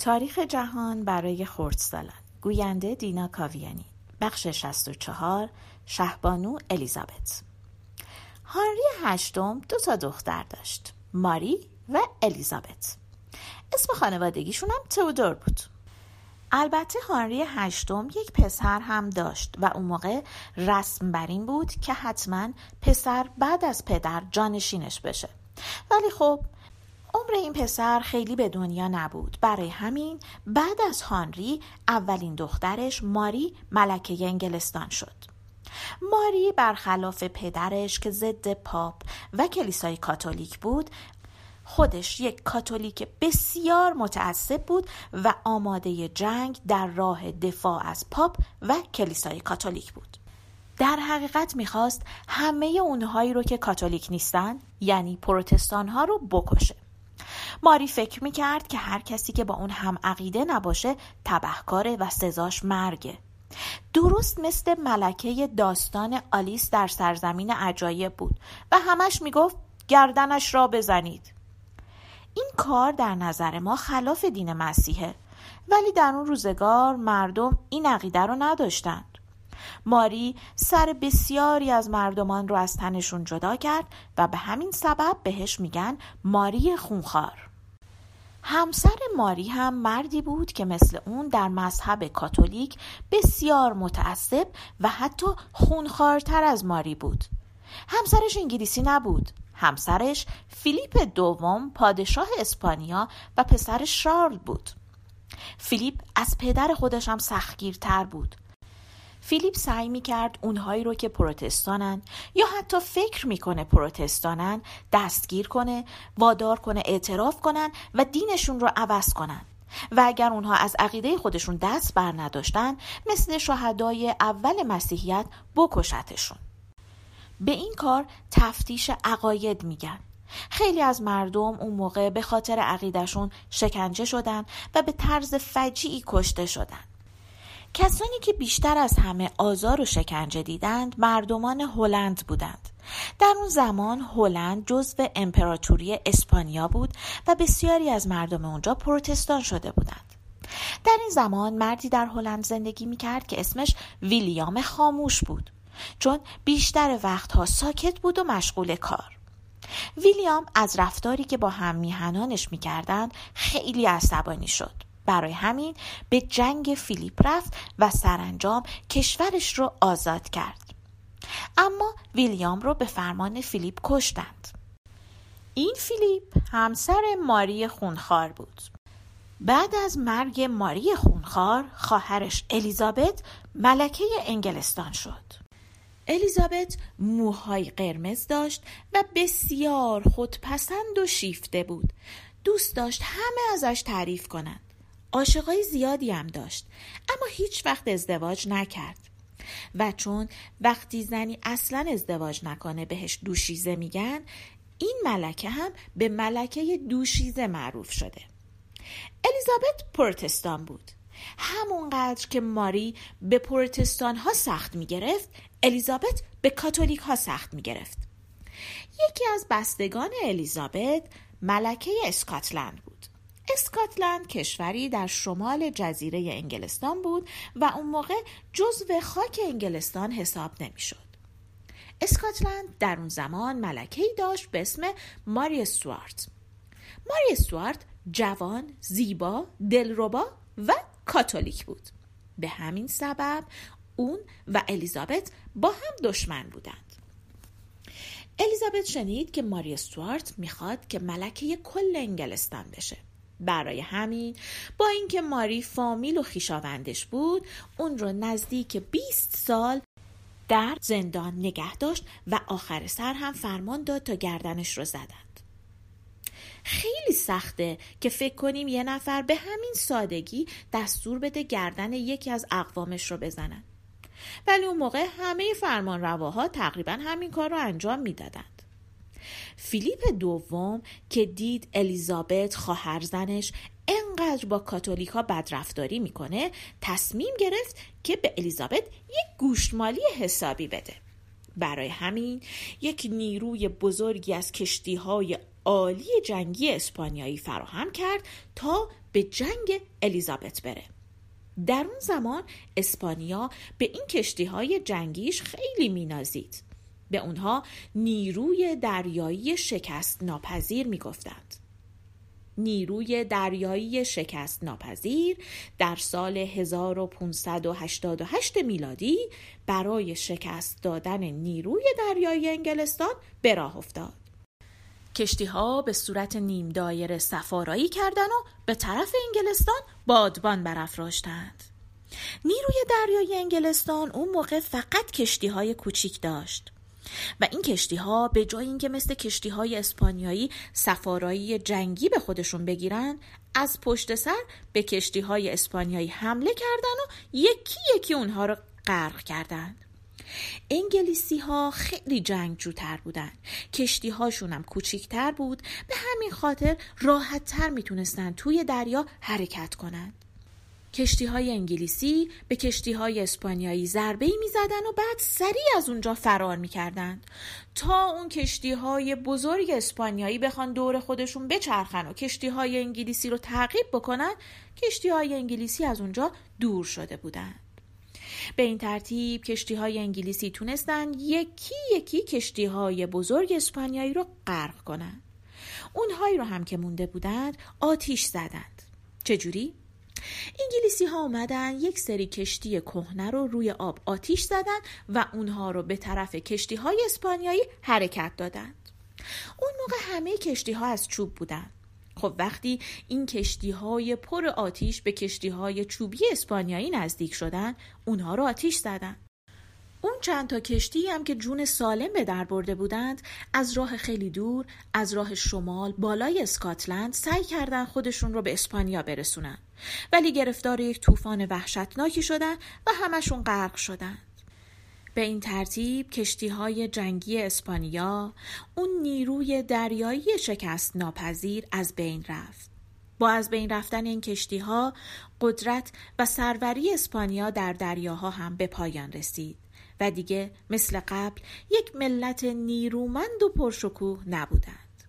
تاریخ جهان برای خردسالان گوینده دینا کاویانی. بخش 64 شهبانو الیزابت. هانری هشتم دو تا دختر داشت ماری و الیزابت. اسم خانوادگیشون هم تودور بود. البته هانری هشتم یک پسر هم داشت و اون موقع رسم بر این بود که حتما پسر بعد از پدر جانشینش بشه. ولی خب عمر این پسر خیلی به دنیا نبود. برای همین بعد از هانری اولین دخترش ماری ملکه انگلستان شد. ماری برخلاف پدرش که ضد پاپ و کلیسای کاتولیک بود خودش یک کاتولیک بسیار متعصب بود و آماده جنگ در راه دفاع از پاپ و کلیسای کاتولیک بود. در حقیقت می‌خواست همه اونهایی رو که کاتولیک نیستن یعنی پروتستان ها رو بکشه. ماری فکر می‌کرد که هر کسی که با اون هم عقیده نباشه تبهکاره و سزاش مرگه. درست مثل ملکه داستان آلیس در سرزمین عجایب بود و همش می‌گفت گردنش را بزنید. این کار در نظر ما خلاف دین مسیحه. ولی در اون روزگار مردم این عقیده رو نداشتند ماری سر بسیاری از مردمان رو از تنشون جدا کرد و به همین سبب بهش میگن ماری خونخوار. همسر ماری هم مردی بود که مثل اون در مذهب کاتولیک بسیار متعصب و حتی خونخوارتر از ماری بود. همسرش انگلیسی نبود. همسرش فیلیپ دوم پادشاه اسپانیا و پسر شارل بود. فیلیپ از پدر خودش هم سختگیرتر بود. فیلیپ سعی می کرد اونهایی رو که پروتستانن یا حتی فکر می‌کنه پروتستانن دستگیر کنه وادار کنه اعتراف کنن و دینشون رو عوض کنن. و اگر اونها از عقیده خودشون دست بر نداشتن مثل شهدای اول مسیحیت بکشتشون. به این کار تفتیش عقاید میگن. خیلی از مردم اون موقع به خاطر عقیدشون شکنجه شدن و به طرز فجیعی کشته شدن. کسانی که بیشتر از همه آزار و شکنجه دیدند مردمان هلند بودند. در اون زمان هلند جزو امپراتوری اسپانیا بود و بسیاری از مردم اونجا پروتستان شده بودند. در این زمان مردی در هلند زندگی می کرد که اسمش ویلیام خاموش بود چون بیشتر وقتها ساکت بود و مشغول کار. ویلیام از رفتاری که با هم میهنانش می‌کردند خیلی عصبانی شد. برای همین به جنگ فیلیپ رفت و سرانجام کشورش رو آزاد کرد. اما ویلیام رو به فرمان فیلیپ کشتند. این فیلیپ همسر ماری خونخوار بود. بعد از مرگ ماری خونخوار خواهرش الیزابت ملکه انگلستان شد. الیزابت موهای قرمز داشت و بسیار خودپسند و شیفته بود. دوست داشت همه ازش تعریف کنند. عاشقای زیادی هم داشت اما هیچ وقت ازدواج نکرد. و چون وقتی زنی اصلا ازدواج نکنه بهش دوشیزه میگن این ملکه هم به ملکه دوشیزه معروف شده. الیزابت پروتستان بود. همونقدر که ماری به پروتستان ها سخت می‌گرفت الیزابت به کاتولیک ها سخت می‌گرفت. یکی از بستگان الیزابت ملکه اسکاتلند بود. اسکاتلند کشوری در شمال جزیره انگلستان بود و اون موقع جزو خاک انگلستان حساب نمی‌شد. اسکاتلند در اون زمان ملکه داشت به اسم ماری استوارت. ماری استوارت جوان، زیبا، دلربا و کاتولیک بود. به همین سبب اون و الیزابت با هم دشمن بودند. الیزابت شنید که ماری استوارت می‌خواد که ملکه کل انگلستان بشه. برای همین با اینکه ماری فامیل و خیشاوندش بود اون رو نزدیک 20 سال در زندان نگه داشت و آخر سر هم فرمان داد تا گردنش رو زدند. خیلی سخته که فکر کنیم یه نفر به همین سادگی دستور بده گردن یکی از اقوامش رو بزنن. ولی اون موقع همه فرمان رواها تقریبا همین کار رو انجام می‌دادند. فیلیپ دوم که دید الیزابت خواهر زنش انقدر با کاتولیکا بدرفتاری می‌کنه تصمیم گرفت که به الیزابت یک گوشتمالی حسابی بده. برای همین یک نیروی بزرگی از کشتی های عالی جنگی اسپانیایی فراهم کرد تا به جنگ الیزابت بره. در اون زمان اسپانیا به این کشتی های جنگیش خیلی مینازید. به اونها نیروی دریایی شکست ناپذیر می‌گفتند نیروی دریایی شکست ناپذیر در سال 1588 میلادی برای شکست دادن نیروی دریایی انگلستان به راه افتاد. کشتی ها به صورت نیم دایره سفارایی کردند و به طرف انگلستان بادبان برافراشتند. نیروی دریایی انگلستان اون موقع فقط کشتی های کوچیک داشت. و این کشتی ها به جای اینکه مثل کشتی های اسپانیایی سفارایی جنگی به خودشون بگیرن از پشت سر به کشتی های اسپانیایی حمله کردن و یکی یکی اونها رو غرق کردند. انگلیسی ها خیلی جنگجوتر بودن. کشتی هاشون هم کوچیکتر بود. به همین خاطر راحت تر می‌تونستن توی دریا حرکت کنند کشتی های انگلیسی به کشتی های اسپانیایی ضربه ای می زدن و بعد سریع از اونجا فرار می کردن. تا اون کشتی های بزرگ اسپانیایی بخوان دور خودشون بچرخن و کشتی های انگلیسی رو تعقیب بکنن کشتی های انگلیسی از اونجا دور شده بودند. به این ترتیب کشتی های انگلیسی تونستن یکی یکی کشتی های بزرگ اسپانیایی رو غرق کنند. اونهایی رو هم که مونده بودند آتیش زدند. چجوری؟ انگلیسی ها اومدن یک سری کشتی کهنه رو روی آب آتیش زدن و اونها رو به طرف کشتی های اسپانیایی حرکت دادند. اون موقع همه کشتی ها از چوب بودند. خب وقتی این کشتی های پر آتیش به کشتی های چوبی اسپانیایی نزدیک شدن اونها رو آتیش زدن اون چند تا کشتی هم که جون سالم به در برده بودند از راه خیلی دور از راه شمال بالای اسکاتلند سعی کردن خودشون رو به اسپانیا برسونن. ولی گرفتار یک طوفان وحشتناکی شدن و همشون غرق شدن به این ترتیب کشتی های جنگی اسپانیا اون نیروی دریایی شکست ناپذیر از بین رفت. با از بین رفتن این کشتی ها قدرت و سروری اسپانیا در دریاها هم به پایان رسید. و دیگه مثل قبل یک ملت نیرومند و پرشکوه نبودند.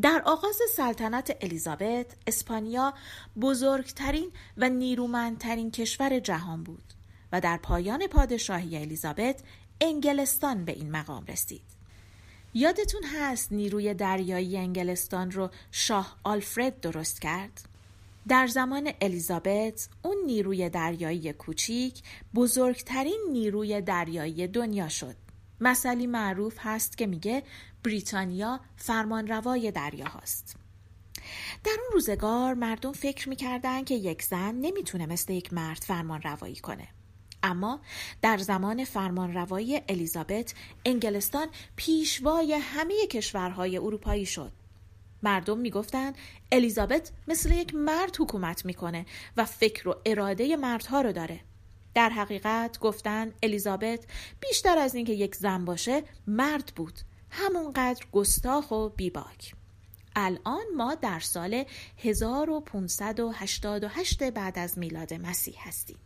در آغاز سلطنت الیزابت اسپانیا بزرگترین و نیرومندترین کشور جهان بود. و در پایان پادشاهی الیزابت انگلستان به این مقام رسید. یادتون هست نیروی دریایی انگلستان رو شاه آلفرد درست کرد؟ در زمان الیزابت اون نیروی دریایی کوچیک بزرگترین نیروی دریایی دنیا شد. مسئله معروف هست که میگه بریتانیا فرمانروای دریا هاست. در اون روزگار مردم فکر می‌کردن که یک زن نمی‌تونه مثل یک مرد فرمان روایی کنه. اما در زمان فرمانروایی الیزابت انگلستان پیشوای همه کشورهای اروپایی شد مردم می‌گفتند الیزابت مثل یک مرد حکومت می‌کنه و فکر و اراده مردها رو داره. در حقیقت گفتند الیزابت بیشتر از اینکه یک زن باشه مرد بود. همونقدر گستاخ و بیباک. الان ما در سال 1588 بعد از میلاد مسیح هستیم.